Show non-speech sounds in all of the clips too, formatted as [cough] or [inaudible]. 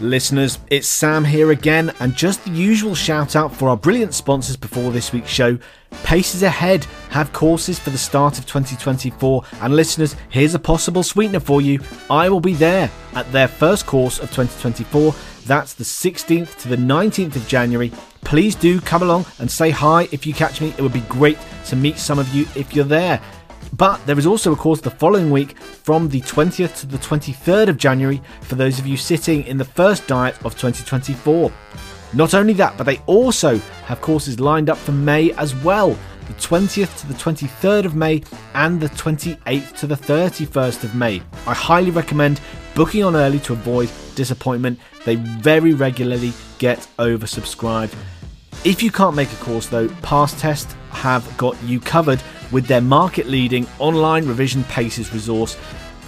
Listeners, it's Sam here again, and just the usual shout out for our brilliant sponsors before this week's show. Paces Ahead have courses for the start of 2024, and listeners, here's a possible sweetener for you. I will be there at their first course of 2024. That's the 16th to the 19th of January. Please do come along and say hi if you catch me. It would be great to meet some of you if you're there. But there is also a course the following week from the 20th to the 23rd of January for those of you sitting in the first diet of 2024. Not only that, but they also have courses lined up for May as well the 20th to the 23rd of May and the 28th to the 31st of May. I highly recommend booking on early to avoid disappointment. They very regularly get oversubscribed. If you can't make a course though, Pastest have got you covered with their market leading online revision paces resource.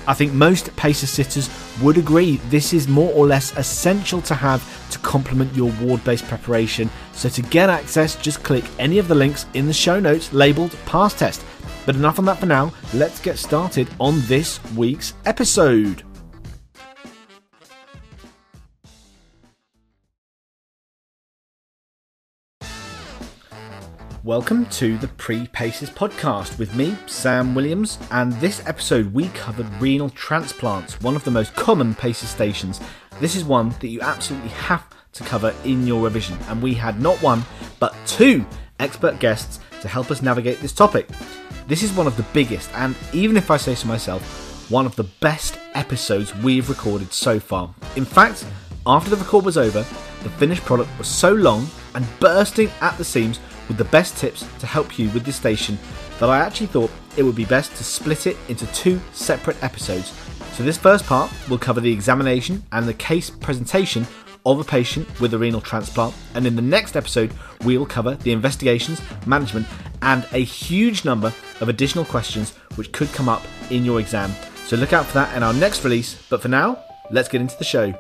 I think most pacer sitters would agree this is more or less essential to have to complement your ward based preparation. So, to get access, just click any of the links in the show notes labeled Pastest. But enough on that for now, let's get started on this week's episode. Welcome to the Pre Paces podcast with me, Sam Williams, and this episode we covered renal transplants, one of the most common pacer stations. This is one that you absolutely have to cover in your revision, and we had not one but two expert guests to help us navigate this topic. This is one of the biggest, and even if I say so myself, one of the best episodes we've recorded so far. In fact, after the record was over, the finished product was so long and bursting at the seams with the best tips to help you with this station that I actually thought it would be best to split it into two separate episodes. So, this first part will cover the examination and the case presentation of a patient with a renal transplant, and in the next episode, we'll cover the investigations, management, and a huge number of additional questions which could come up in your exam. So, look out for that in our next release. But for now, let's get into the show.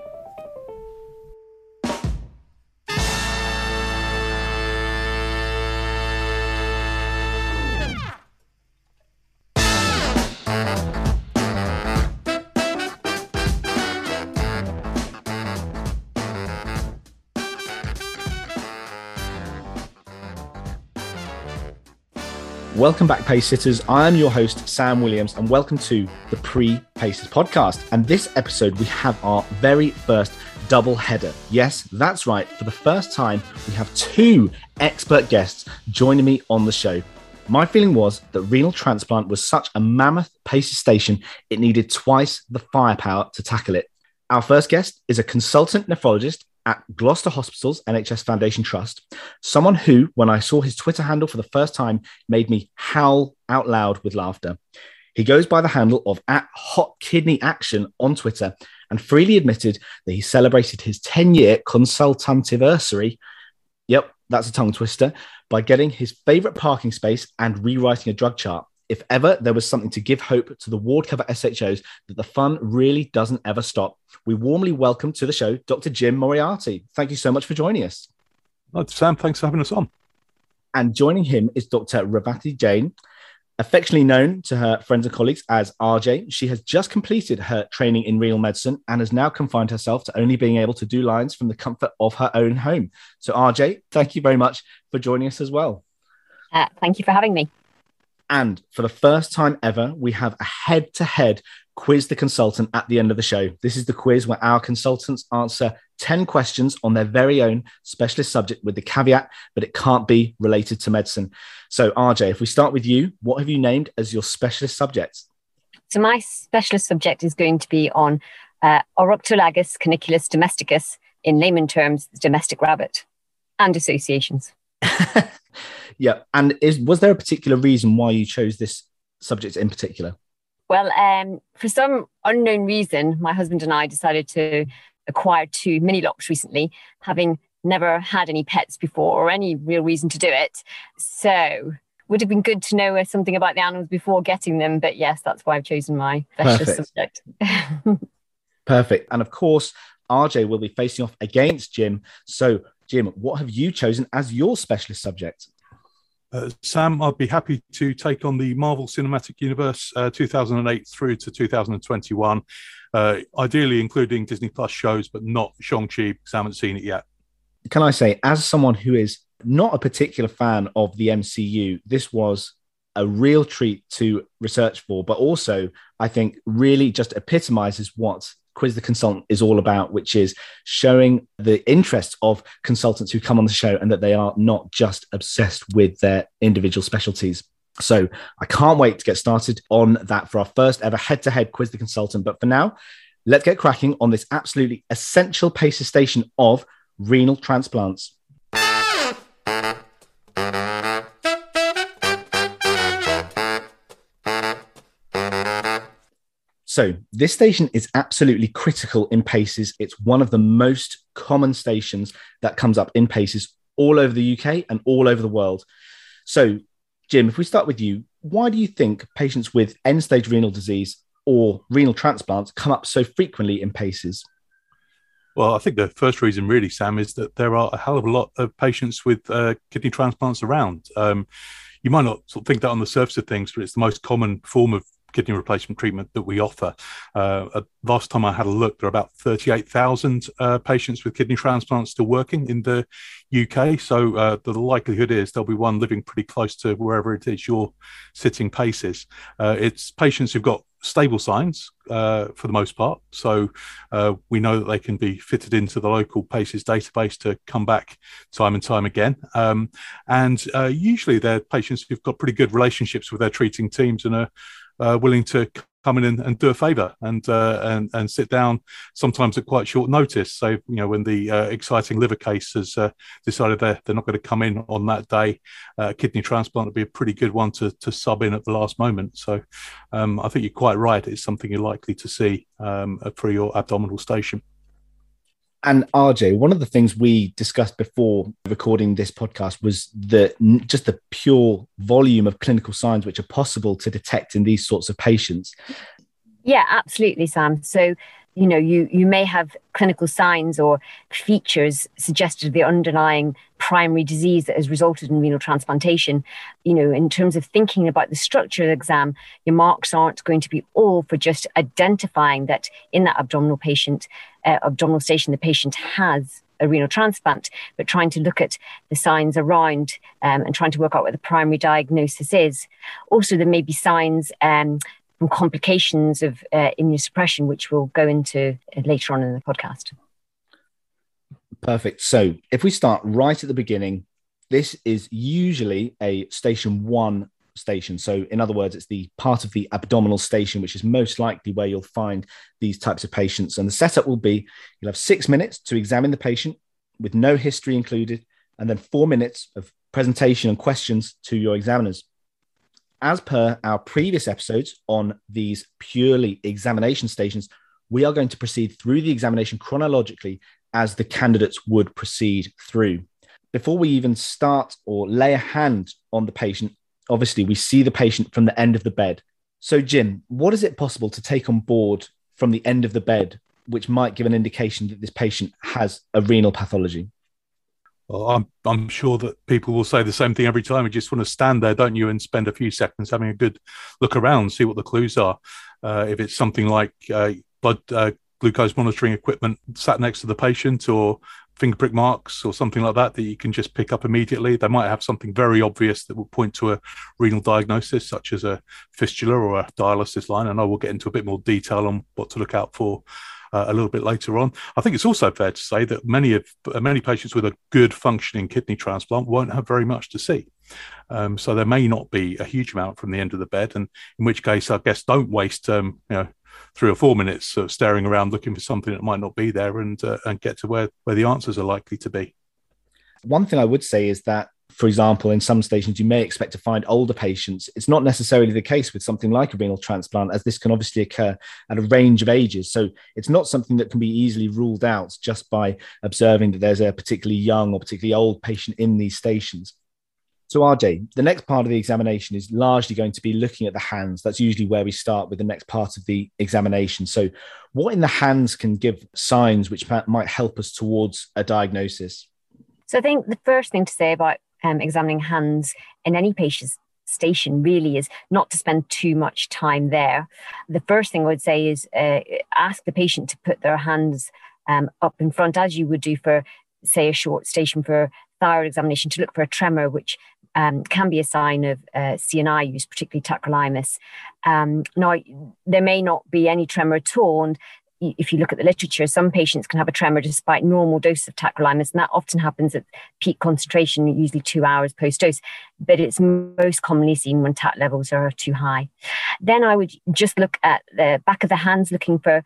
Welcome back, Pace Sitters. I am your host, Sam Williams, and welcome to the Pre Paces podcast. And this episode, we have our very first double header. Yes, that's right. For the first time, we have two expert guests joining me on the show. My feeling was that renal transplant was such a mammoth pacer station, it needed twice the firepower to tackle it. Our first guest is a consultant nephrologist at Gloucester Hospital's NHS Foundation Trust, someone who, when I saw his Twitter handle for the first time, made me howl out loud with laughter. He goes by the handle of at Hot Kidney Action on Twitter and freely admitted that he celebrated his 10 year consultantiversary. Yep, that's a tongue twister, by getting his favorite parking space and rewriting a drug chart if ever there was something to give hope to the ward cover SHOs that the fun really doesn't ever stop, we warmly welcome to the show Dr. Jim Moriarty. Thank you so much for joining us. Oh, Sam, thanks for having us on. And joining him is Dr. Revathi Jain, affectionately known to her friends and colleagues as RJ. She has just completed her training in renal medicine and has now confined herself to only being able to do lines from the comfort of her own home. So, RJ, thank you very much for joining us as well. Uh, thank you for having me. And for the first time ever, we have a head to head quiz the consultant at the end of the show. This is the quiz where our consultants answer 10 questions on their very own specialist subject with the caveat that it can't be related to medicine. So, RJ, if we start with you, what have you named as your specialist subject? So, my specialist subject is going to be on uh, Oryctolagus cuniculus domesticus, in layman terms, the domestic rabbit, and associations. [laughs] Yeah, and is was there a particular reason why you chose this subject in particular? Well, um, for some unknown reason, my husband and I decided to acquire two mini lops recently, having never had any pets before or any real reason to do it. So would have been good to know something about the animals before getting them. But yes, that's why I've chosen my specialist subject. [laughs] Perfect. And of course, RJ will be facing off against Jim. So, Jim, what have you chosen as your specialist subject? Uh, Sam, I'd be happy to take on the Marvel Cinematic Universe uh, 2008 through to 2021, uh, ideally including Disney Plus shows, but not Shang-Chi because I haven't seen it yet. Can I say, as someone who is not a particular fan of the MCU, this was a real treat to research for, but also I think really just epitomizes what Quiz the Consultant is all about, which is showing the interests of consultants who come on the show and that they are not just obsessed with their individual specialties. So I can't wait to get started on that for our first ever head to head Quiz the Consultant. But for now, let's get cracking on this absolutely essential pacer station of renal transplants. So, this station is absolutely critical in PACES. It's one of the most common stations that comes up in PACES all over the UK and all over the world. So, Jim, if we start with you, why do you think patients with end stage renal disease or renal transplants come up so frequently in PACES? Well, I think the first reason, really, Sam, is that there are a hell of a lot of patients with uh, kidney transplants around. Um, you might not sort of think that on the surface of things, but it's the most common form of kidney replacement treatment that we offer. Uh, last time I had a look, there are about 38,000 uh, patients with kidney transplants still working in the UK. So uh, the likelihood is there'll be one living pretty close to wherever it is your sitting paces. Uh, it's patients who've got stable signs uh, for the most part. So uh, we know that they can be fitted into the local PACES database to come back time and time again. Um, and uh, usually they're patients who've got pretty good relationships with their treating teams and are uh, willing to come in and, and do a favor and, uh, and and sit down sometimes at quite short notice. So you know when the uh, exciting liver case has uh, decided they're, they're not going to come in on that day, uh, kidney transplant would be a pretty good one to, to sub in at the last moment. So um, I think you're quite right. It's something you're likely to see um, for your abdominal station. And RJ, one of the things we discussed before recording this podcast was the just the pure volume of clinical signs which are possible to detect in these sorts of patients. Yeah, absolutely, Sam. So you know you you may have clinical signs or features suggested of the underlying primary disease that has resulted in renal transplantation you know in terms of thinking about the structure of the exam your marks aren't going to be all for just identifying that in that abdominal patient uh, abdominal station the patient has a renal transplant, but trying to look at the signs around um, and trying to work out what the primary diagnosis is. Also, there may be signs um, complications of uh, immunosuppression, which we'll go into uh, later on in the podcast. Perfect. So if we start right at the beginning, this is usually a station one station. So, in other words, it's the part of the abdominal station, which is most likely where you'll find these types of patients. And the setup will be you'll have six minutes to examine the patient with no history included, and then four minutes of presentation and questions to your examiners as per our previous episodes on these purely examination stations, we are going to proceed through the examination chronologically as the candidates would proceed through. Before we even start or lay a hand on the patient, obviously we see the patient from the end of the bed. So, Jim, what is it possible to take on board from the end of the bed, which might give an indication that this patient has a renal pathology? Well, I'm I'm sure that people will say the same thing every time. You just want to stand there, don't you, and spend a few seconds having a good look around, see what the clues are. Uh, if it's something like uh, blood uh, glucose monitoring equipment sat next to the patient, or fingerprint marks, or something like that, that you can just pick up immediately. They might have something very obvious that will point to a renal diagnosis, such as a fistula or a dialysis line. And I will get into a bit more detail on what to look out for uh, a little bit later on. I think it's also fair to say that many of uh, many patients with a good functioning kidney transplant won't have very much to see. Um, so there may not be a huge amount from the end of the bed, and in which case, I guess don't waste um, you know three or four minutes of staring around looking for something that might not be there, and uh, and get to where where the answers are likely to be. One thing I would say is that for example, in some stations, you may expect to find older patients. It's not necessarily the case with something like a renal transplant, as this can obviously occur at a range of ages. So it's not something that can be easily ruled out just by observing that there's a particularly young or particularly old patient in these stations. So, RJ, the next part of the examination is largely going to be looking at the hands. That's usually where we start with the next part of the examination. So, what in the hands can give signs which might help us towards a diagnosis? So, I think the first thing to say about um, examining hands in any patient's station really is not to spend too much time there. The first thing I would say is uh, ask the patient to put their hands um, up in front as you would do for, say, a short station for thyroid examination to look for a tremor, which um, can be a sign of uh, CNI use, particularly tacrolimus. Um, now, there may not be any tremor at all, and if you look at the literature, some patients can have a tremor despite normal dose of tacrolimus, and that often happens at peak concentration, usually two hours post dose. But it's most commonly seen when TAC levels are too high. Then I would just look at the back of the hands, looking for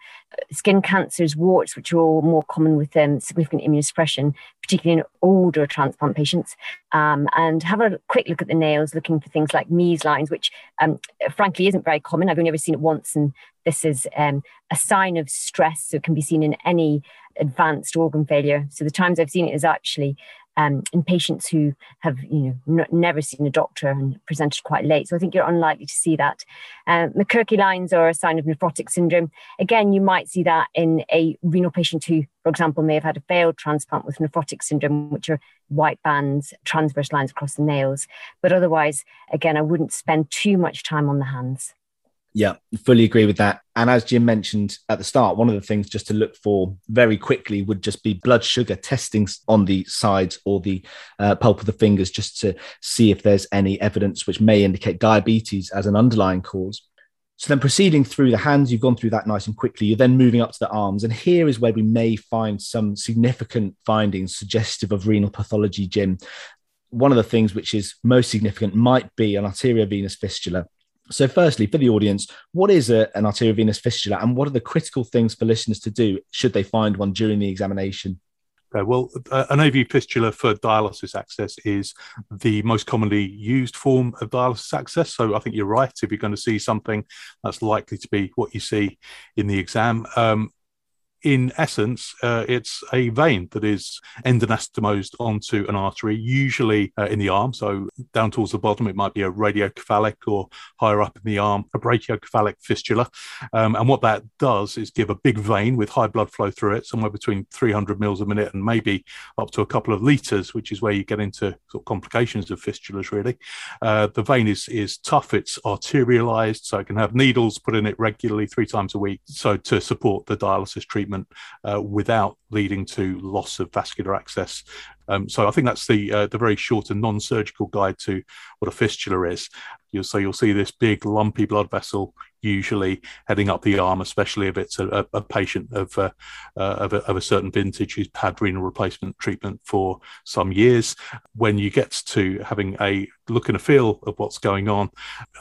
skin cancers, warts, which are all more common with um, significant immunosuppression, particularly in older transplant patients. Um, and have a quick look at the nails, looking for things like Mees lines, which um, frankly isn't very common. I've only ever seen it once, and this is um, a sign of stress, so it can be seen in any advanced organ failure. So the times I've seen it is actually um, in patients who have you know n- never seen a doctor and presented quite late. So I think you're unlikely to see that. Uh, Muehrcke lines are a sign of nephrotic syndrome. Again, you might see that in a renal patient who, for example, may have had a failed transplant with nephrotic syndrome, which are white bands, transverse lines across the nails. But otherwise, again, I wouldn't spend too much time on the hands. Yeah, fully agree with that. And as Jim mentioned at the start, one of the things just to look for very quickly would just be blood sugar testing on the sides or the uh, pulp of the fingers, just to see if there's any evidence which may indicate diabetes as an underlying cause. So then proceeding through the hands, you've gone through that nice and quickly. You're then moving up to the arms. And here is where we may find some significant findings suggestive of renal pathology, Jim. One of the things which is most significant might be an arteriovenous fistula. So, firstly, for the audience, what is a, an arteriovenous fistula and what are the critical things for listeners to do should they find one during the examination? Okay, well, uh, an AV fistula for dialysis access is the most commonly used form of dialysis access. So I think you're right. If you're going to see something, that's likely to be what you see in the exam. Um, in essence, uh, it's a vein that is endonastomosed onto an artery, usually uh, in the arm. So down towards the bottom, it might be a radiocephalic or higher up in the arm, a brachiocephalic fistula. Um, and what that does is give a big vein with high blood flow through it, somewhere between 300 mils a minute and maybe up to a couple of liters, which is where you get into sort of complications of fistulas, really. Uh, the vein is, is tough, it's arterialized, so it can have needles put in it regularly three times a week. So to support the dialysis treatment treatment uh, without leading to loss of vascular access. Um, so I think that's the uh, the very short and non-surgical guide to what a fistula is. You'll so you'll see this big lumpy blood vessel usually heading up the arm, especially if it's a, a patient of uh, uh, of, a, of, a, certain vintage who's had renal replacement treatment for some years. When you get to having a look and a feel of what's going on,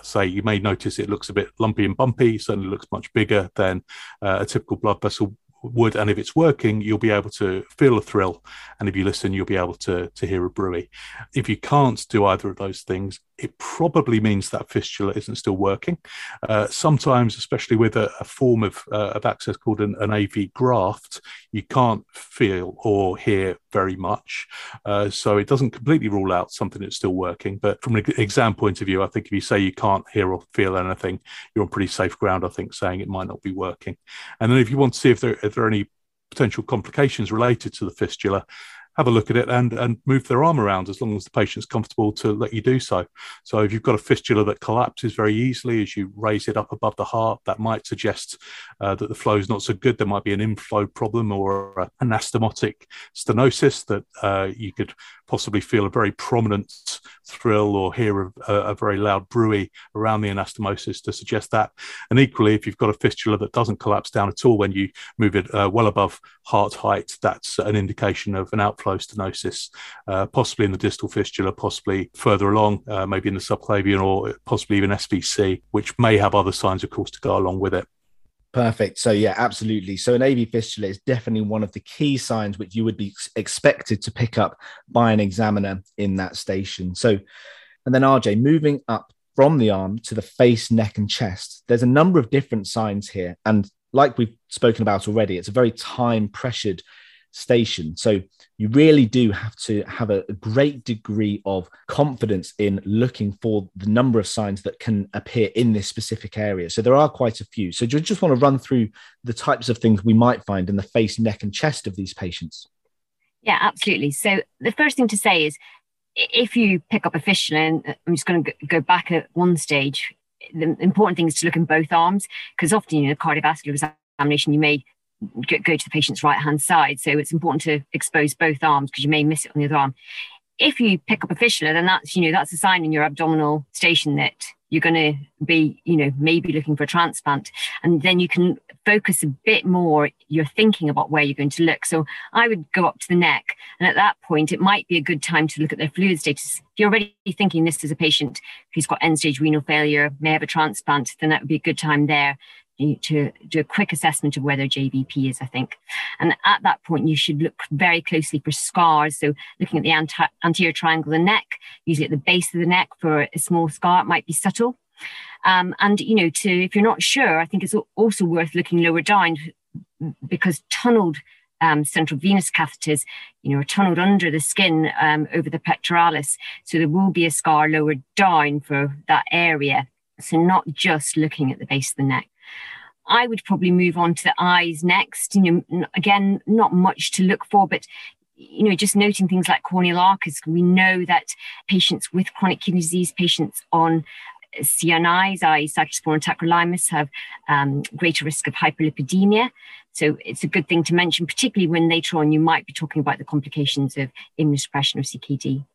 say you may notice it looks a bit lumpy and bumpy. Certainly looks much bigger than uh, a typical blood vessel would and if it's working you'll be able to feel a thrill. And if you listen you'll be able to to hear a bruit if you can't do either of those things it probably means that fistula isn't still working. Uh, sometimes, especially with a, a form of, uh, of access called an, an, AV graft, you can't feel or hear very much. Uh, so it doesn't completely rule out something that's still working. But from an exam point of view, I think if you say you can't hear or feel anything, you're on pretty safe ground, I think, saying it might not be working. And then if you want to see if there, if there are any potential complications related to the fistula, have a look at it and and move their arm around as long as the patient's comfortable to let you do so. So if you've got a fistula that collapses very easily as you raise it up above the heart, that might suggest uh, that the flow is not so good. There might be an inflow problem or an anastomotic stenosis that uh, you could possibly feel a very prominent thrill or hear a, a, very loud bruit around the anastomosis to suggest that. And equally, if you've got a fistula that doesn't collapse down at all when you move it uh, well above heart height, that's an indication of an outflow stenosis, uh, possibly in the distal fistula, possibly further along, uh, maybe in the subclavian or possibly even SVC, which may have other signs, of course, to go along with it. Perfect. So yeah, absolutely. So an AV fistula is definitely one of the key signs which you would be expected to pick up by an examiner in that station. So, and then RJ moving up from the arm to the face, neck, and chest. There's a number of different signs here, and like we've spoken about already, it's a very time pressured station. So you really do have to have a, great degree of confidence in looking for the number of signs that can appear in this specific area. So there are quite a few. So you just want to run through the types of things we might find in the face, neck, and chest of these patients? Yeah, absolutely. So the first thing to say is if you pick up a fistula, uh, and I'm just going to go back at one stage, the important thing is to look in both arms because often in a cardiovascular examination, you may go to the patient's right hand side. So it's important to expose both arms because you may miss it on the other arm. If you pick up a fistula, then that's you know that's a sign in your abdominal station that you're going to be you know maybe looking for a transplant, and then you can focus a bit more you're thinking about where you're going to look. So I would go up to the neck, and at that point, it might be a good time to look at their fluid status. If you're already thinking this is a patient who's got end stage renal failure, may have a transplant, then that would be a good time there to do a quick assessment of whether JVP is, I think. And at that point, you should look very closely for scars. So looking at the anti- anterior triangle of the neck, usually at the base of the neck for a small scar, it might be subtle. Um, and, you know, to if you're not sure, I think it's also worth looking lower down because tunneled um, central venous catheters, you know, are tunneled under the skin um, over the pectoralis. So there will be a scar lower down for that area. So not just looking at the base of the neck. I would probably move on to the eyes next. You know, again, not much to look for, but you know, just noting things like corneal arcus. We know that patients with chronic kidney disease, patients on CNIs, i.e. cyclosporin tacrolimus, have um, greater risk of hyperlipidemia. So it's a good thing to mention, particularly when later on you might be talking about the complications of immunosuppression or CKD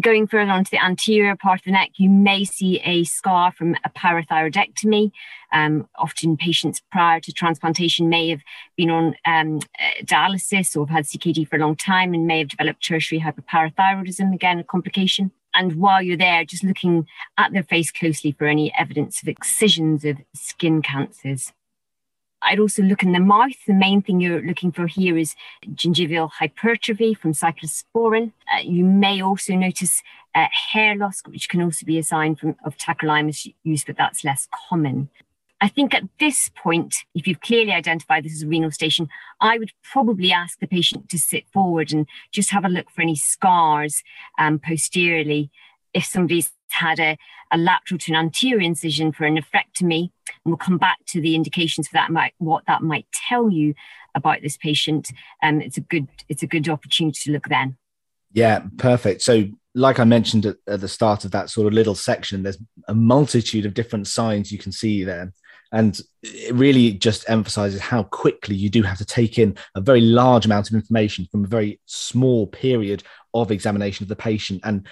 going further onto the anterior part of the neck, you may see a scar from a parathyroidectomy. Um, often patients prior to transplantation may have been on um, uh, dialysis or have had CKD for a long time and may have developed tertiary hyperparathyroidism, again, a complication. And while you're there, just looking at their face closely for any evidence of excisions of skin cancers. I'd also look in the mouth. The main thing you're looking for here is gingival hypertrophy from cyclosporin. Uh, you may also notice uh, hair loss, which can also be a sign from, of tacrolimus use, but that's less common. I think at this point, if you've clearly identified this as a renal station, I would probably ask the patient to sit forward and just have a look for any scars um, posteriorly. If somebody's had a, a lateral to an anterior incision for a nephrectomy, and we'll come back to the indications for that, might, what that might tell you about this patient. Um, it's a good it's a good opportunity to look then. Yeah, perfect. So, like I mentioned at, at the start of that sort of little section, there's a multitude of different signs you can see there. And it really just emphasizes how quickly you do have to take in a very large amount of information from a very small period of examination of the patient. And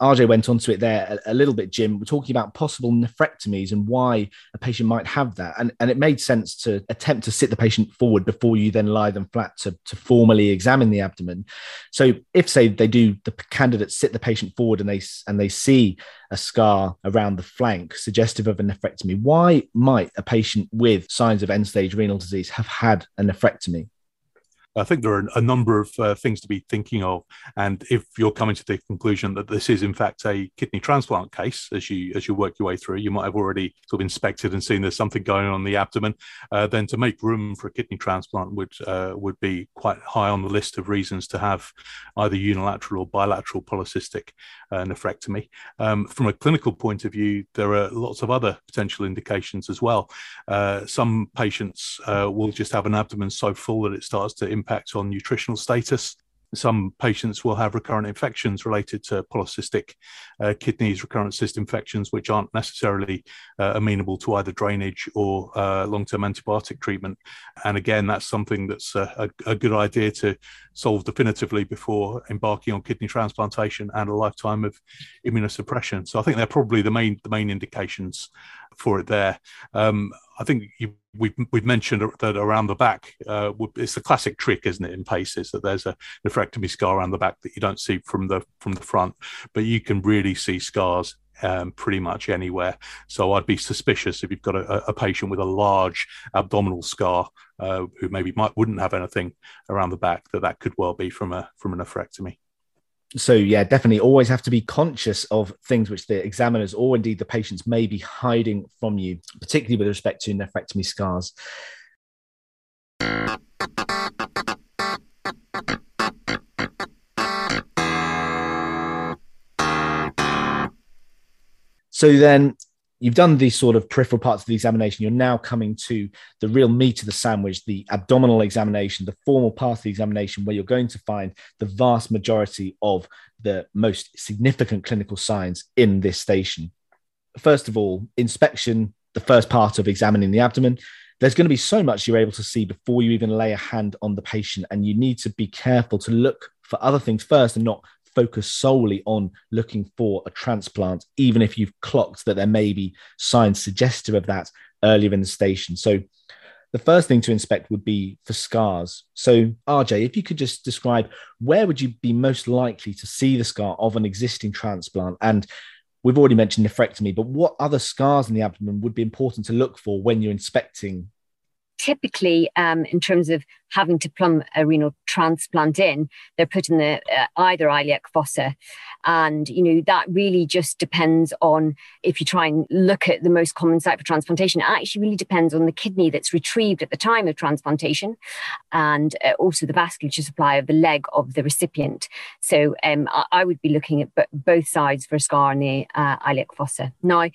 RJ went onto it there a, a, little bit, Jim. We're talking about possible nephrectomies and why a patient might have that. And, and it made sense to attempt to sit the patient forward before you then lie them flat to, to formally examine the abdomen. So if say they do the candidates sit the patient forward and they and they see a scar around the flank suggestive of a nephrectomy, why might a patient with signs of end stage renal disease have had a nephrectomy? I think there are a number of uh, things to be thinking of, and if you're coming to the conclusion that this is in fact a kidney transplant case, as you as you work your way through, you might have already sort of inspected and seen there's something going on in the abdomen. Uh, then to make room for a kidney transplant would uh, would be quite high on the list of reasons to have either unilateral or bilateral polycystic uh, nephrectomy. Um, from a clinical point of view, there are lots of other potential indications as well. Uh, some patients uh, will just have an abdomen so full that it starts to impact on nutritional status. Some patients will have recurrent infections related to polycystic uh, kidneys, recurrent cyst infections, which aren't necessarily uh, amenable to either drainage or uh, long term antibiotic treatment. And again, that's something that's a, a, good idea to solve definitively before embarking on kidney transplantation and a lifetime of immunosuppression. So I think they're probably the main the main indications for it there. Um, I think you, we've, we've mentioned that around the back, uh, it's a classic trick, isn't it, in paces that there's a nephrectomy scar around the back that you don't see from the from the front, but you can really see scars um, pretty much anywhere. So I'd be suspicious if you've got a, a patient with a large abdominal scar uh, who maybe might wouldn't have anything around the back that that could well be from a from a nephrectomy so yeah definitely always have to be conscious of things which the examiners or indeed the patients may be hiding from you particularly with respect to nephrectomy scars. So then you've done these sort of peripheral parts of the examination. You're now coming to the real meat of the sandwich, the abdominal examination, the formal part of the examination, where you're going to find the vast majority of the most significant clinical signs in this station. First of all, inspection, the first part of examining the abdomen. There's going to be so much you're able to see before you even lay a hand on the patient, and you need to be careful to look for other things first and not focus solely on looking for a transplant, even if you've clocked that there may be signs suggestive of that earlier in the station. So, the first thing to inspect would be for scars. So, RJ, if you could just describe where would you be most likely to see the scar of an existing transplant? And we've already mentioned nephrectomy, but what other scars in the abdomen would be important to look for when you're inspecting typically, um, in terms of having to plumb a renal transplant in, they're put in the uh, either iliac fossa, and you know that really just depends on if you try and look at the most common site for transplantation. It actually really depends on the kidney that's retrieved at the time of transplantation, and uh, also the vasculature supply of the leg of the recipient. So um, I, I, would be looking at b- both sides for a scar in the uh, iliac fossa. Now,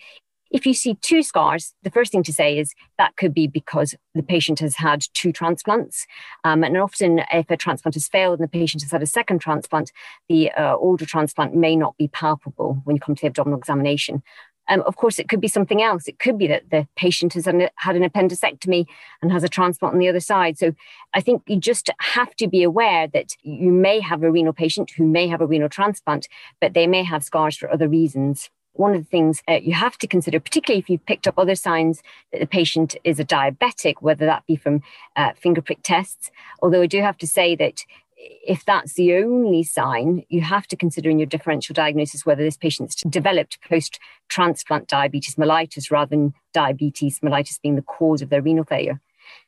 if you see two scars, the first thing to say is that could be because the patient has had two transplants. Um, and often, if a transplant has failed and the patient has had a second transplant, the uh, older transplant may not be palpable when you come to the abdominal examination. Um, of course, it could be something else. It could be that the patient has had an appendectomy and has a transplant on the other side. So I think you just have to be aware that you may have a renal patient who may have a renal transplant, but they may have scars for other reasons one of the things uh, you have to consider, particularly if you've picked up other signs that the patient is a diabetic, whether that be from uh, finger prick tests. Although I do have to say that if that's the only sign, you have to consider in your differential diagnosis whether this patient's developed post transplant diabetes mellitus rather than diabetes mellitus being the cause of their renal failure.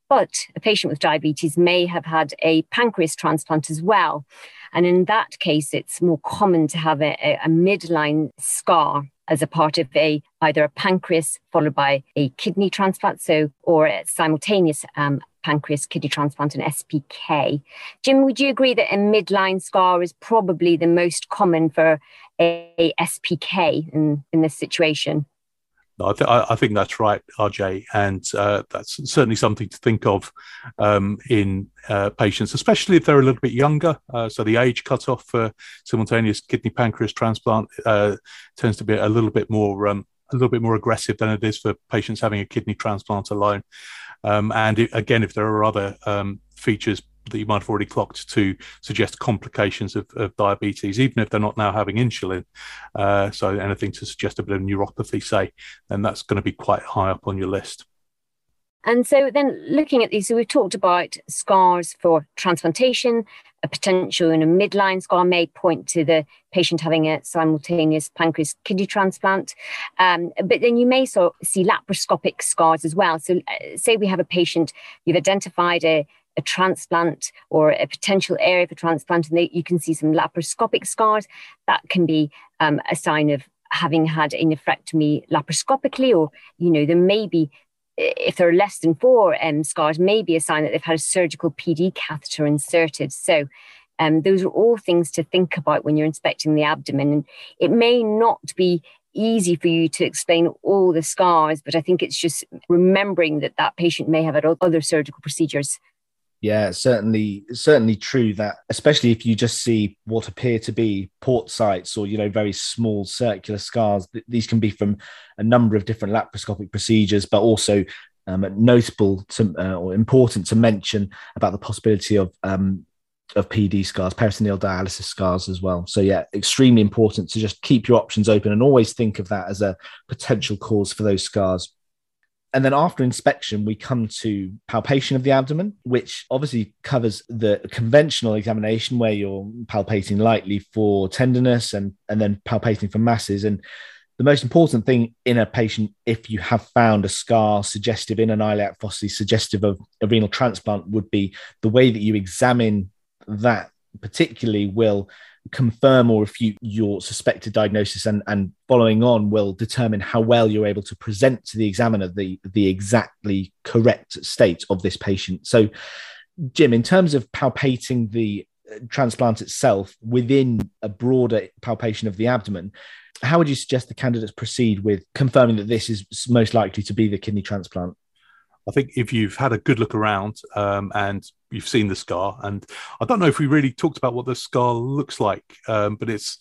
But a patient with diabetes may have had a pancreas transplant as well. And in that case, it's more common to have a, a midline scar as a part of a either a pancreas followed by a kidney transplant, so or a simultaneous um, pancreas kidney transplant and SPK. Jim, would you agree that a midline scar is probably the most common for a, a SPK in, in this situation? I, th- I, think that's right, RJ, and uh, that's certainly something to think of um, in uh, patients, especially if they're a little bit younger. Uh, so the age cutoff for simultaneous kidney pancreas transplant uh, tends to be a little bit more um, a little bit more aggressive than it is for patients having a kidney transplant alone. Um, and it, again, if there are other um, features that you might have already clocked to suggest complications of, of diabetes, even if they're not now having insulin. Uh, so anything to suggest a bit of neuropathy, say, then that's going to be quite high up on your list. And so then looking at these, so we've talked about scars for transplantation, a potential in a midline scar may point to the patient having a simultaneous pancreas kidney transplant. Um, but then you may so see laparoscopic scars as well. So uh, say we have a patient, you've identified a, a transplant or a potential area for transplant, and they, you can see some laparoscopic scars. That can be um, a sign of having had a nephrectomy laparoscopically, or you know there may be if there are less than four um, scars, maybe a sign that they've had a surgical PD catheter inserted. So um, those are all things to think about when you're inspecting the abdomen. And it may not be easy for you to explain all the scars, but I think it's just remembering that that patient may have had other surgical procedures yeah, certainly, certainly true that, especially if you just see what appear to be port sites or you know very small circular scars. These can be from a number of different laparoscopic procedures, but also um, notable to, uh, or important to mention about the possibility of um, of PD scars, peritoneal dialysis scars as well. So yeah, extremely important to just keep your options open and always think of that as a potential cause for those scars. And then after inspection, we come to palpation of the abdomen, which obviously covers the conventional examination where you're palpating lightly for tenderness and, and then palpating for masses. And the most important thing in a patient, if you have found a scar suggestive in an iliac fossa, suggestive of a renal transplant, would be the way that you examine that particularly will confirm or refute your suspected diagnosis and, and following on will determine how well you're able to present to the examiner the, the exactly correct state of this patient. So, Jim, in terms of palpating the uh, transplant itself within a broader palpation of the abdomen, How would you suggest the candidates proceed with confirming that this is most likely to be the kidney transplant? I think if you've had a good look around um, and you've seen the scar, and I don't know if we really talked about what the scar looks like, um, but it's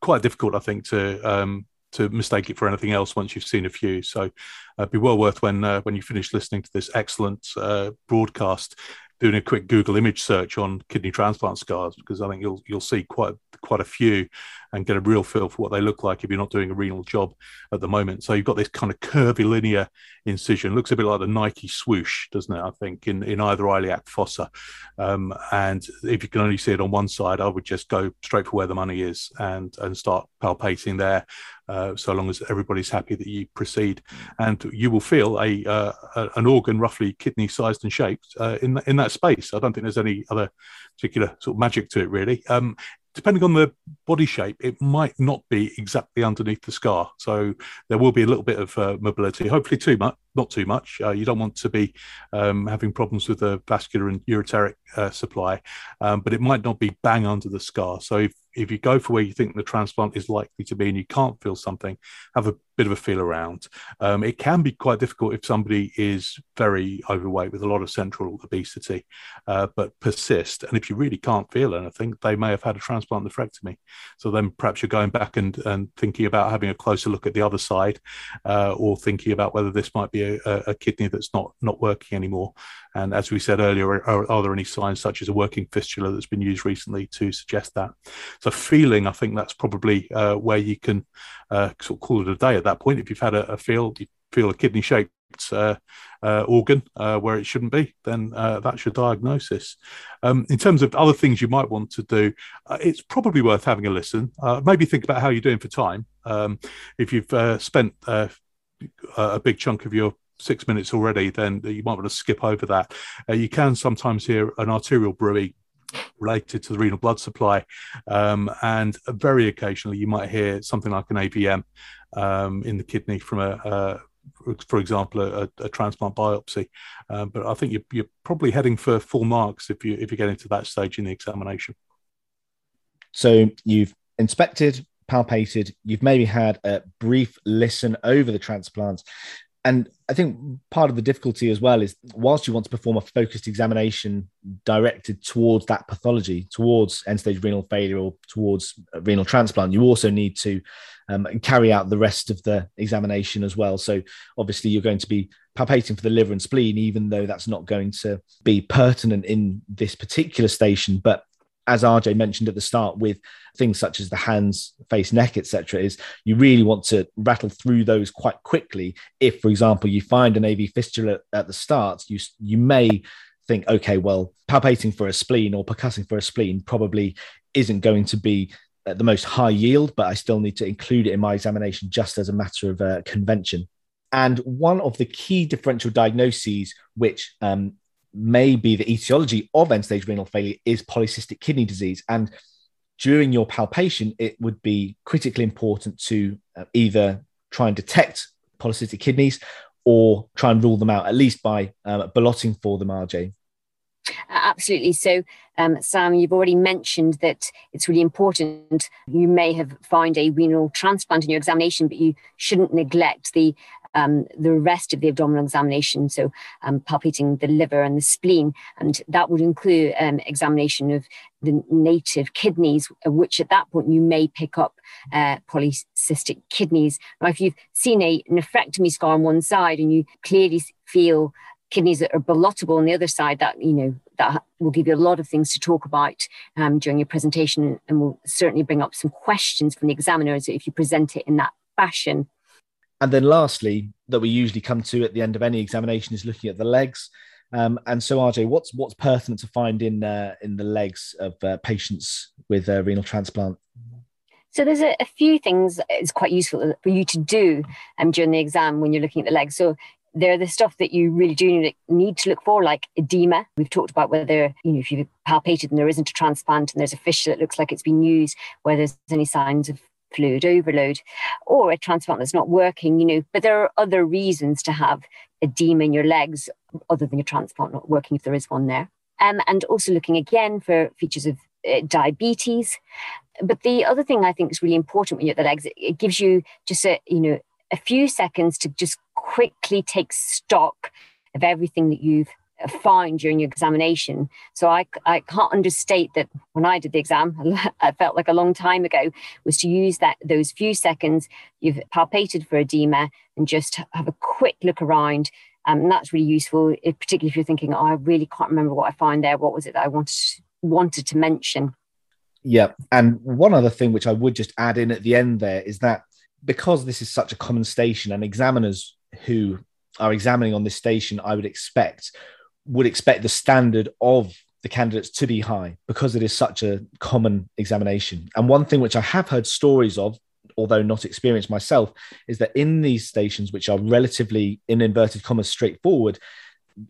quite difficult, I think, to um, to mistake it for anything else once you've seen a few. So, uh, be well worth when uh, when you finish listening to this excellent uh, broadcast doing a quick Google image search on kidney transplant scars because I think you'll you'll see quite quite a few and get a real feel for what they look like if you're not doing a renal job at the moment. So you've got this kind of curvilinear incision, looks a bit like the Nike swoosh, doesn't it? I think in, in either iliac fossa. Um, and if you can only see it on one side, I would just go straight for where the money is and and start palpating there. Uh, so long as everybody's happy that you proceed, and you will feel a, uh, an organ roughly kidney sized and shaped uh, in in that space. I don't think there's any other particular sort of magic to it really. Um, depending on the body shape, it might not be exactly underneath the scar. So there will be a little bit of uh, mobility, hopefully too much, not too much. Uh, you don't want to be um, having problems with the vascular and ureteric uh, supply, um, but it might not be bang under the scar. So if if you go for where you think the transplant is likely to be and you can't feel something, have a bit of a feel around. Um, it can be quite difficult if somebody is very overweight with a lot of central obesity, uh, but persist. And if you really can't feel anything, they may have had a transplant nephrectomy. So then perhaps you're going back and, and thinking about having a closer look at the other side uh, or thinking about whether this might be a, a, kidney that's not, not working anymore. And as we said earlier, are, are, there any signs such as a working fistula that's been used recently to suggest that? So feeling, I think that's probably uh, where you can uh, sort of call it a day at that point. If you've had a, a feel, you feel a kidney shaped uh, uh, organ uh, where it shouldn't be, then uh, that's your diagnosis. Um, in terms of other things you might want to do, uh, it's probably worth having a listen. Uh, maybe think about how you're doing for time. Um, if you've spent a big chunk of your six minutes already, then you might want to skip over that. you can sometimes hear an arterial bruit related to the renal blood supply. Um, and very occasionally, you might hear something like an AVM um, in the kidney from a, a for example, a, a transplant biopsy. Um, but I think you're, you're, probably heading for full marks if you if you get into that stage in the examination. So you've inspected, palpated, you've maybe had a brief listen over the transplant, and I think part of the difficulty as well is whilst you want to perform a focused examination directed towards that pathology, towards end stage renal failure or towards renal transplant, you also need to um, carry out the rest of the examination as well. So obviously, you're going to be palpating for the liver and spleen, even though that's not going to be pertinent in this particular station. But as RJ mentioned at the start, with things such as the hands, face, neck, etc., is you really want to rattle through those quite quickly. If, for example, you find an AV fistula at the start, you you may think, okay, well, palpating for a spleen or percussing for a spleen probably isn't going to be the most high yield, but I still need to include it in my examination just as a matter of uh, convention. And one of the key differential diagnoses, which um, may be the etiology of end stage renal failure is polycystic kidney disease. And during your palpation, it would be critically important to uh, either try and detect polycystic kidneys or try and rule them out, at least by um, ballotting for them, RJ. Absolutely. So, um, Sam, you've already mentioned that it's really important. You may have found a renal transplant in your examination, but you shouldn't neglect the um, the rest of the abdominal examination, so um, palpating the liver and the spleen, and that would include um, examination of the native kidneys, which at that point you may pick up uh, polycystic kidneys. Now, if you've seen a nephrectomy scar on one side and you clearly feel kidneys that are ballottable on the other side, that you know that will give you a lot of things to talk about um, during your presentation, and will certainly bring up some questions from the examiners if you present it in that fashion. And then lastly, that we usually come to at the end of any examination is looking at the legs. Um, and so, RJ, what's what's pertinent to find in uh, in the legs of uh, patients with uh, renal transplant? So there's a, a, few things it's quite useful for you to do um, during the exam when you're looking at the legs. So they're the stuff that you really do need to look for, like edema. We've talked about whether, you know, if you've palpated and there isn't a transplant and there's a fissure that looks like it's been used, whether there's any signs of fluid overload or a transplant that's not working, you know, but there are other reasons to have edema in your legs other than your transplant not working if there is one there. Um, and also looking again for features of uh, diabetes. but the other thing I think is really important when you're at that exit, it gives you just a, you know, a few seconds to just quickly take stock of everything that you've found during your examination. So I, I can't understate that when I did the exam, [laughs] I felt like a long time ago, was to use that those few seconds you've palpated for edema and just have a quick look around. Um, and that's really useful, particularly if you're thinking, oh, I really can't remember what I found there. What was it that I wanted wanted to mention? Yeah. And one other thing which I would just add in at the end there is that because this is such a common station and examiners who are examining on this station, I would expect would expect the standard of the candidates to be high because it is such a common examination. And one thing which I have heard stories of, although not experienced myself, is that in these stations, which are relatively in inverted commas straightforward,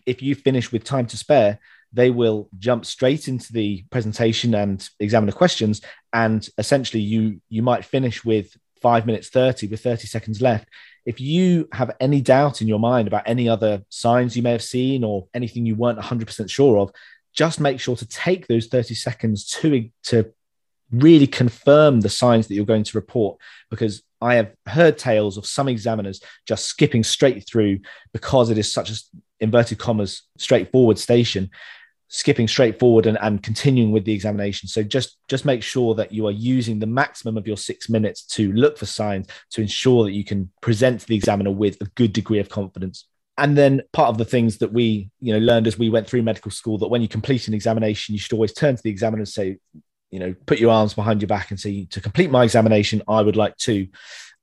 if you finish with time to spare, they will jump straight into the presentation and examiner questions. And essentially you you might finish with five minutes 30 with 30 seconds left if you have any doubt in your mind about any other signs you may have seen or anything you weren't 100% sure of, just make sure to take those 30 seconds to, to really confirm the signs that you're going to report because I have heard tales of some examiners just skipping straight through because it is such a inverted commas straightforward station skipping straight forward and, and continuing with the examination. So just just make sure that you are using the maximum of your six minutes to look for signs to ensure that you can present to the examiner with a good degree of confidence. And then part of the things that we you know learned as we went through medical school that when you complete an examination, you should always turn to the examiner and say, you know, put your arms behind your back and say, to complete my examination, I would like to.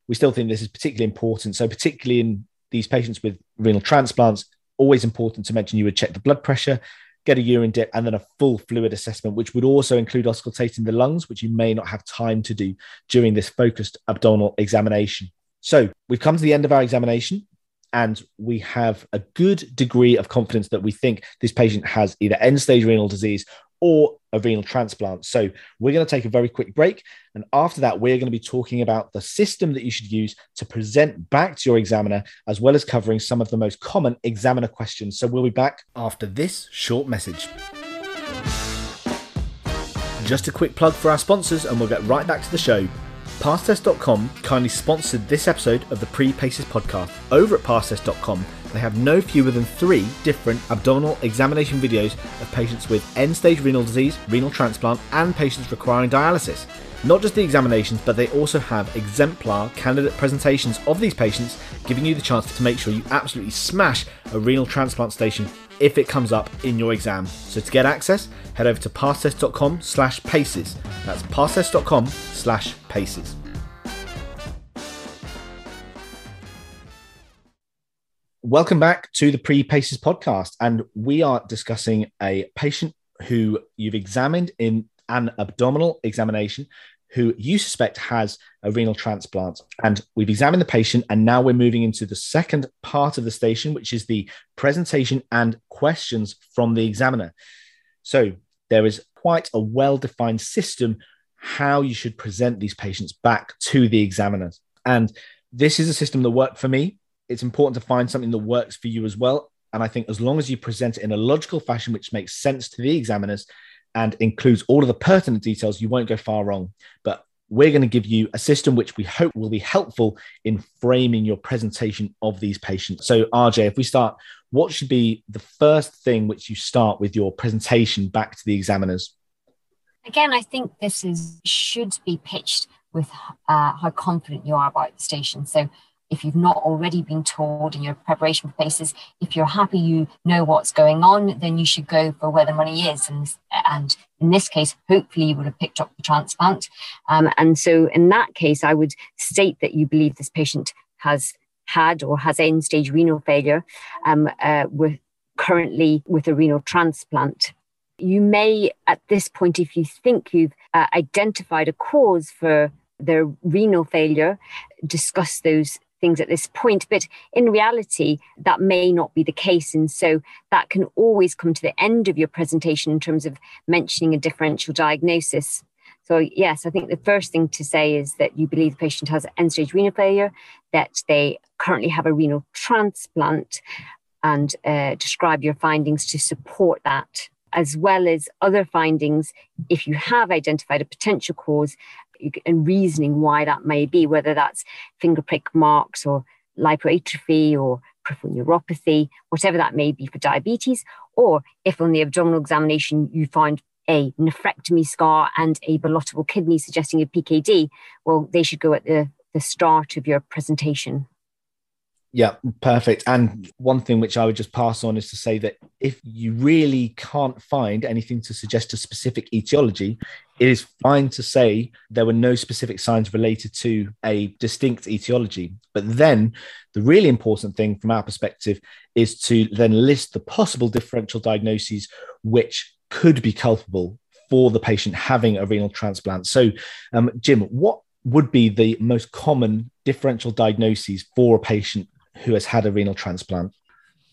We still think this is particularly important. So particularly in these patients with renal transplants, always important to mention you would check the blood pressure get a urine dip, and then a full fluid assessment, which would also include auscultating the lungs, which you may not have time to do during this focused abdominal examination. So we've come to the end of our examination and we have a good degree of confidence that we think this patient has either end stage renal disease or a renal transplant. So we're going to take a very quick break. And after that, we're going to be talking about the system that you should use to present back to your examiner, as well as covering some of the most common examiner questions. So we'll be back after this short message. Just a quick plug for our sponsors, and we'll get right back to the show. Pastest.com kindly sponsored this episode of the Pre Paces podcast. Over at Pastest.com, they have no fewer than three different abdominal examination videos of patients with end stage renal disease, renal transplant, and patients requiring dialysis. Not just the examinations, but they also have exemplar candidate presentations of these patients, giving you the chance to make sure you absolutely smash a renal transplant station if it comes up in your exam. So to get access, head over to pastest.com slash paces. That's pastest.com slash paces. Welcome back to the Pre Paces podcast. And we are discussing a patient who you've examined in an abdominal examination who you suspect has a renal transplant. And we've examined the patient, and now we're moving into the second part of the station, which is the presentation and questions from the examiner. So there is quite a well defined system how you should present these patients back to the examiners. And this is a system that worked for me. It's important to find something that works for you as well. And I think as long as you present it in a logical fashion, which makes sense to the examiners, and includes all of the pertinent details, you won't go far wrong. But we're going to give you a system which we hope will be helpful in framing your presentation of these patients. So, RJ, if we start, what should be the first thing which you start with your presentation back to the examiners? Again, I think this is should be pitched with uh, how confident you are about the station. So, if you've not already been told in your preparation PACES, if you're happy you know what's going on, then you should go for where the money is. And, and in this case, hopefully you would have picked up the transplant. Um, and so in that case, I would state that you believe this patient has had or has end stage renal failure um, uh, with currently with a renal transplant. You may, at this point, if you think you've uh, identified a cause for their renal failure, discuss those things at this point. But in reality, that may not be the case. And so that can always come to the end of your presentation in terms of mentioning a differential diagnosis. So, yes, I think the first thing to say is that you believe the patient has end stage renal failure, that they currently have a renal transplant, and uh, describe your findings to support that. as well as other findings, if you have identified a potential cause and reasoning why that may be, whether that's finger prick marks or lipoatrophy or peripheral neuropathy, whatever that may be for diabetes, or if on the abdominal examination you find a nephrectomy scar and a ballottable kidney suggesting a PKD, well, they should go at the, the start of your presentation. Yeah, perfect. And one thing which I would just pass on is to say that if you really can't find anything to suggest a specific etiology, it is fine to say there were no specific signs related to a distinct etiology. But then the really important thing from our perspective is to then list the possible differential diagnoses which could be culpable for the patient having a renal transplant. So, um, Jim, what would be the most common differential diagnoses for a patient who has had a renal transplant?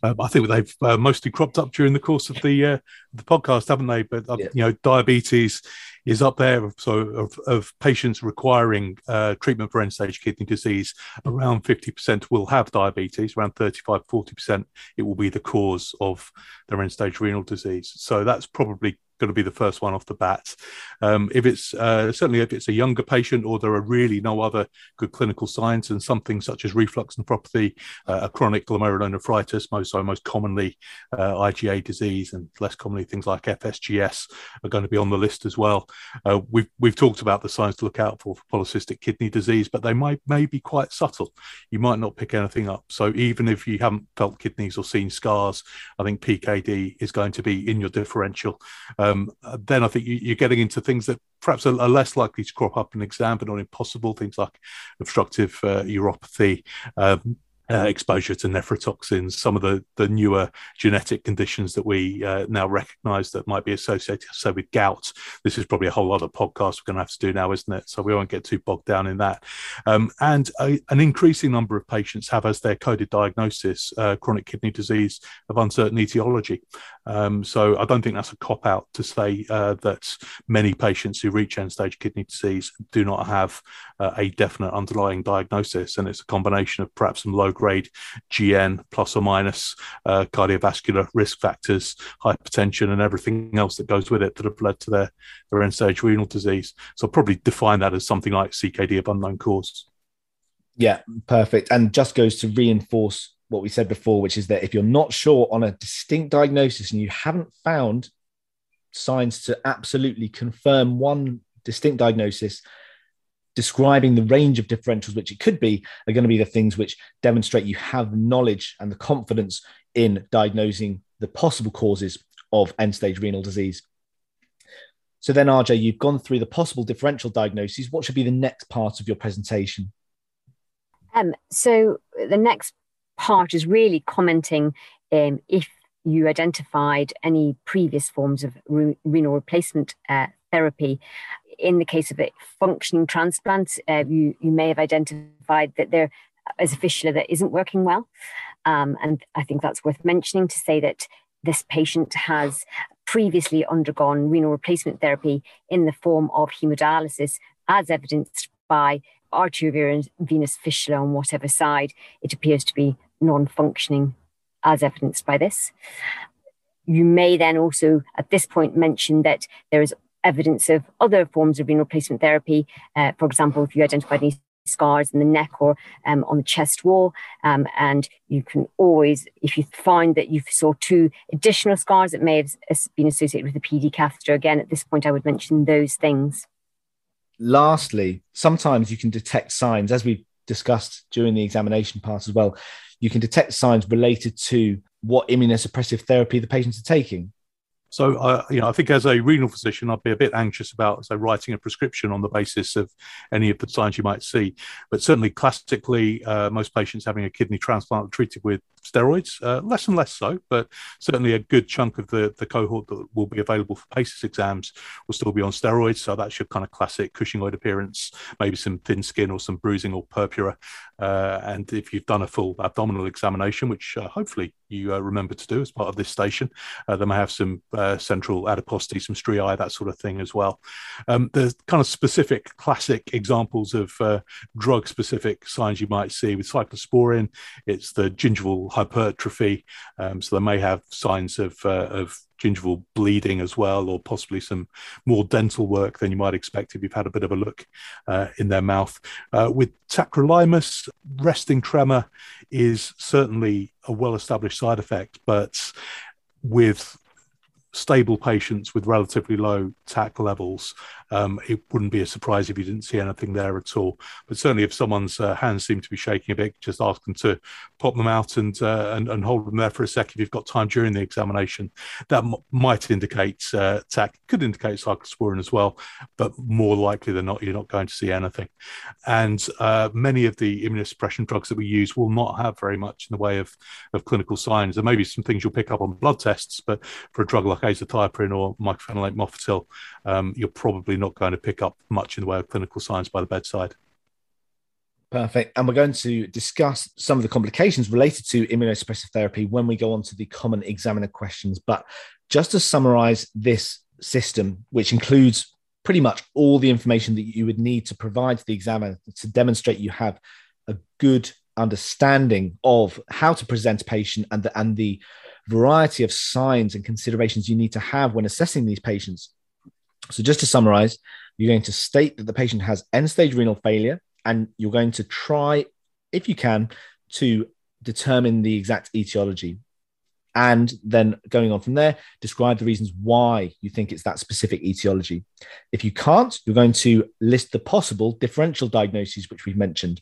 Um, I think they've uh, mostly cropped up during the course of the uh, the podcast, haven't they? But uh, yeah. you know, diabetes is up there. So of, of patients requiring uh, treatment for end stage kidney disease, around fifty percent will have diabetes. Around 35, 40 percent, it will be the cause of their end stage renal disease. So that's probably going to be the first one off the bat. Um, if it's uh, certainly if it's a younger patient or there are really no other good clinical signs and something such as reflux nephropathy, uh, a chronic glomerulonephritis, most so most commonly uh, IgA disease, and less commonly things like FSGS are going to be on the list as well. Uh, we've we've talked about the signs to look out for for polycystic kidney disease, but they might may be quite subtle. You might not pick anything up. So even if you haven't felt kidneys or seen scars, I think PKD is going to be in your differential. Um, um, then I think you, are getting into things that perhaps are, are, less likely to crop up in exam, but not impossible. Things like obstructive uh, uropathy, um, uh, exposure to nephrotoxins, some of the, the newer genetic conditions that we uh, now recognize that might be associated, so with gout. This is probably a whole other podcast we're going to have to do now, isn't it? So we won't get too bogged down in that. Um, and a, an increasing number of patients have as their coded diagnosis uh, chronic kidney disease of uncertain etiology. Um, so I don't think that's a cop out to say uh, that many patients who reach end stage kidney disease do not have uh, a definite underlying diagnosis. And it's a combination of perhaps some low grade GN plus or minus uh, cardiovascular risk factors, hypertension, and everything else that goes with it that have led to their, their end stage renal disease. So I'll probably define that as something like CKD of unknown cause. Yeah, perfect. And just goes to reinforce what we said before, which is that if you're not sure on a distinct diagnosis and you haven't found signs to absolutely confirm one distinct diagnosis, describing the range of differentials which it could be are going to be the things which demonstrate you have knowledge and the confidence in diagnosing the possible causes of end stage renal disease. So then, RJ, you've gone through the possible differential diagnoses. What should be the next part of your presentation? Um, so the next part is really commenting um, if you identified any previous forms of re- renal replacement uh, therapy. In the case of a functioning transplant, uh, you, you may have identified that there is a fistula that isn't working well. Um, and I think that's worth mentioning to say that this patient has previously undergone renal replacement therapy in the form of hemodialysis, as evidenced by arteriovenous fistula on whatever side it appears to be non functioning, as evidenced by this. You may then also, at this point, mention that there is evidence of other forms of renal replacement therapy. Uh, for example, if you identify any scars in the neck or um, on the chest wall. Um, and you can always, if you find that you saw two additional scars that may have been associated with the PD catheter, again, at this point, I would mention those things. Lastly, sometimes you can detect signs, as we discussed during the examination part as well, you can detect signs related to what immunosuppressive therapy the patients are taking. So, uh, you know, I think as a renal physician, I'd be a bit anxious about say writing a prescription on the basis of any of the signs you might see. But certainly, classically, uh, most patients having a kidney transplant are treated with steroids, uh, less and less so, but certainly a good chunk of the, the cohort that will be available for PACES exams will still be on steroids. So that's your kind of classic Cushingoid appearance, maybe some thin skin or some bruising or purpura. Uh, and if you've done a full abdominal examination, which uh, hopefully you uh, remember to do as part of this station, uh, they may have some uh, central adiposity, some striae, that sort of thing as well. Um, there's kind of specific classic examples of uh, drug specific signs you might see with cyclosporin. It's the gingival hypertrophy. Um, so they may have signs of, of gingival bleeding as well, or possibly some more dental work than you might expect if you've had a bit of a look uh, in their mouth. Uh, with tacrolimus, resting tremor is certainly a well established side effect, but with stable patients with relatively low TAC levels, um, it wouldn't be a surprise if you didn't see anything there at all. But certainly, if someone's uh, hands seem to be shaking a bit, just ask them to pop them out and, uh, and, and hold them there for a sec if you've got time during the examination. That m- might indicate uh, TAC, could indicate cyclosporin as well, but more likely than not, you're not going to see anything. And uh, many of the immunosuppression drugs that we use will not have very much in the way of, of clinical signs. There may be some things you'll pick up on blood tests, but for a drug like azathioprine or mycophenolate mofetil, um, you're probably not going to pick up much in the way of clinical science by the bedside. Perfect. And we're going to discuss some of the complications related to immunosuppressive therapy when we go on to the common examiner questions. But just to summarize this system, which includes pretty much all the information that you would need to provide to the examiner to demonstrate you have a good understanding of how to present a patient and the, and the variety of signs and considerations you need to have when assessing these patients so, just to summarize, you're going to state that the patient has end stage renal failure, and you're going to try, if you can, to determine the exact etiology. And then going on from there, describe the reasons why you think it's that specific etiology. If you can't, you're going to list the possible differential diagnoses, which we've mentioned.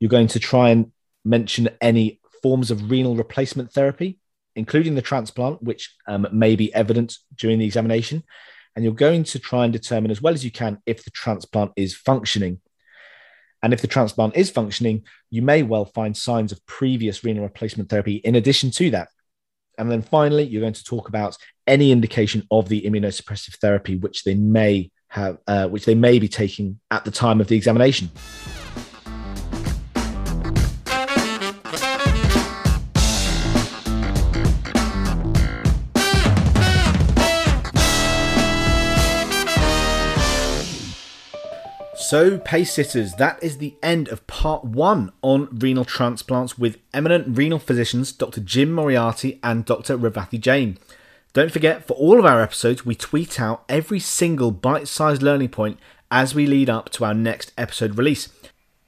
You're going to try and mention any forms of renal replacement therapy, including the transplant, which um, may be evident during the examination and you're going to try and determine as well as you can if the transplant is functioning. And if the transplant is functioning, you may well find signs of previous renal replacement therapy in addition to that. And then finally, you're going to talk about any indication of the immunosuppressive therapy which they may have, uh, which they may be taking at the time of the examination. So, pace sitters, that is the end of part one on renal transplants with eminent renal physicians Dr. Jim Moriarty and Dr. Revathi Jain. Don't forget, for all of our episodes, we tweet out every single bite sized learning point as we lead up to our next episode release.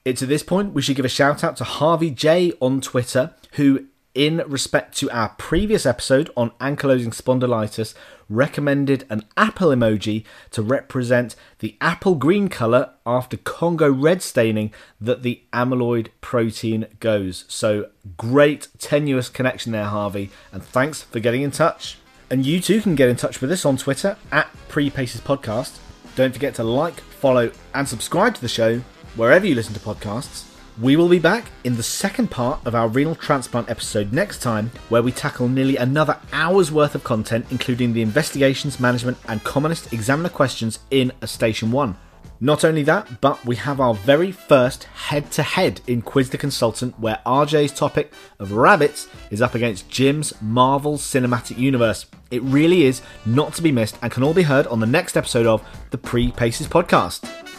It's at this point we should give a shout out to Harvey J on Twitter, who in respect to our previous episode on ankylosing spondylitis, recommended an apple emoji to represent the apple green colour after Congo red staining that the amyloid protein goes. So, great tenuous connection there, Harvey, and thanks for getting in touch. And you too can get in touch with us on Twitter at Prepaces Podcast. Don't forget to like, follow, and subscribe to the show wherever you listen to podcasts. We will be back in the second part of our renal transplant episode next time, where we tackle nearly another hour's worth of content, including the investigations, management, and commonest examiner questions in a Station 1. Not only that, but we have our very first head to head in Quiz the Consultant, where RJ's topic of rabbits is up against Jim's Marvel Cinematic Universe. It really is not to be missed and can all be heard on the next episode of the Pre Paces podcast.